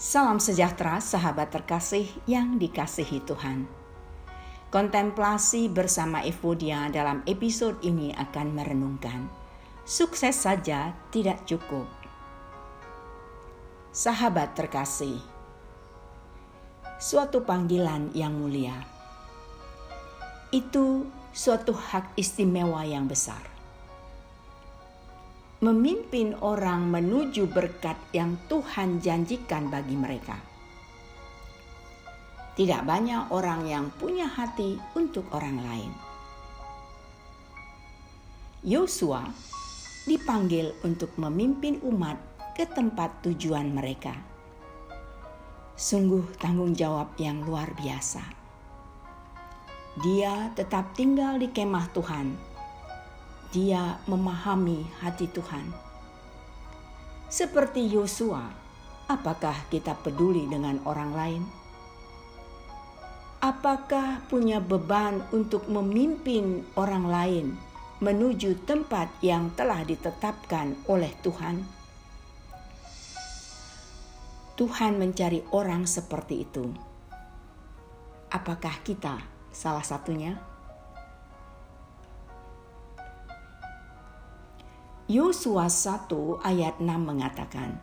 Salam sejahtera sahabat terkasih yang dikasihi Tuhan. Kontemplasi bersama Evodia dalam episode ini akan merenungkan sukses saja tidak cukup. Sahabat terkasih, suatu panggilan yang mulia. Itu suatu hak istimewa yang besar memimpin orang menuju berkat yang Tuhan janjikan bagi mereka. Tidak banyak orang yang punya hati untuk orang lain. Yosua dipanggil untuk memimpin umat ke tempat tujuan mereka. Sungguh tanggung jawab yang luar biasa. Dia tetap tinggal di kemah Tuhan dia memahami hati Tuhan. Seperti Yosua, apakah kita peduli dengan orang lain? Apakah punya beban untuk memimpin orang lain menuju tempat yang telah ditetapkan oleh Tuhan? Tuhan mencari orang seperti itu. Apakah kita salah satunya? Yosua 1 ayat 6 mengatakan,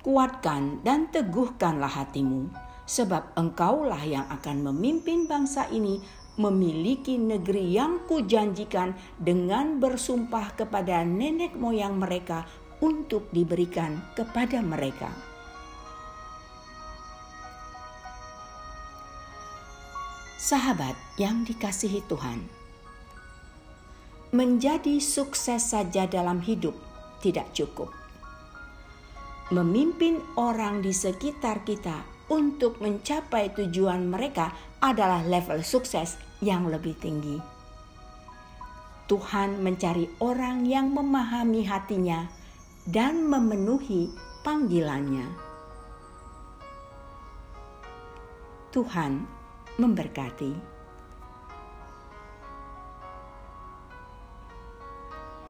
Kuatkan dan teguhkanlah hatimu, sebab engkaulah yang akan memimpin bangsa ini memiliki negeri yang kujanjikan dengan bersumpah kepada nenek moyang mereka untuk diberikan kepada mereka. Sahabat yang dikasihi Tuhan, menjadi sukses saja dalam hidup tidak cukup. Memimpin orang di sekitar kita untuk mencapai tujuan mereka adalah level sukses yang lebih tinggi. Tuhan mencari orang yang memahami hatinya dan memenuhi panggilannya. Tuhan memberkati.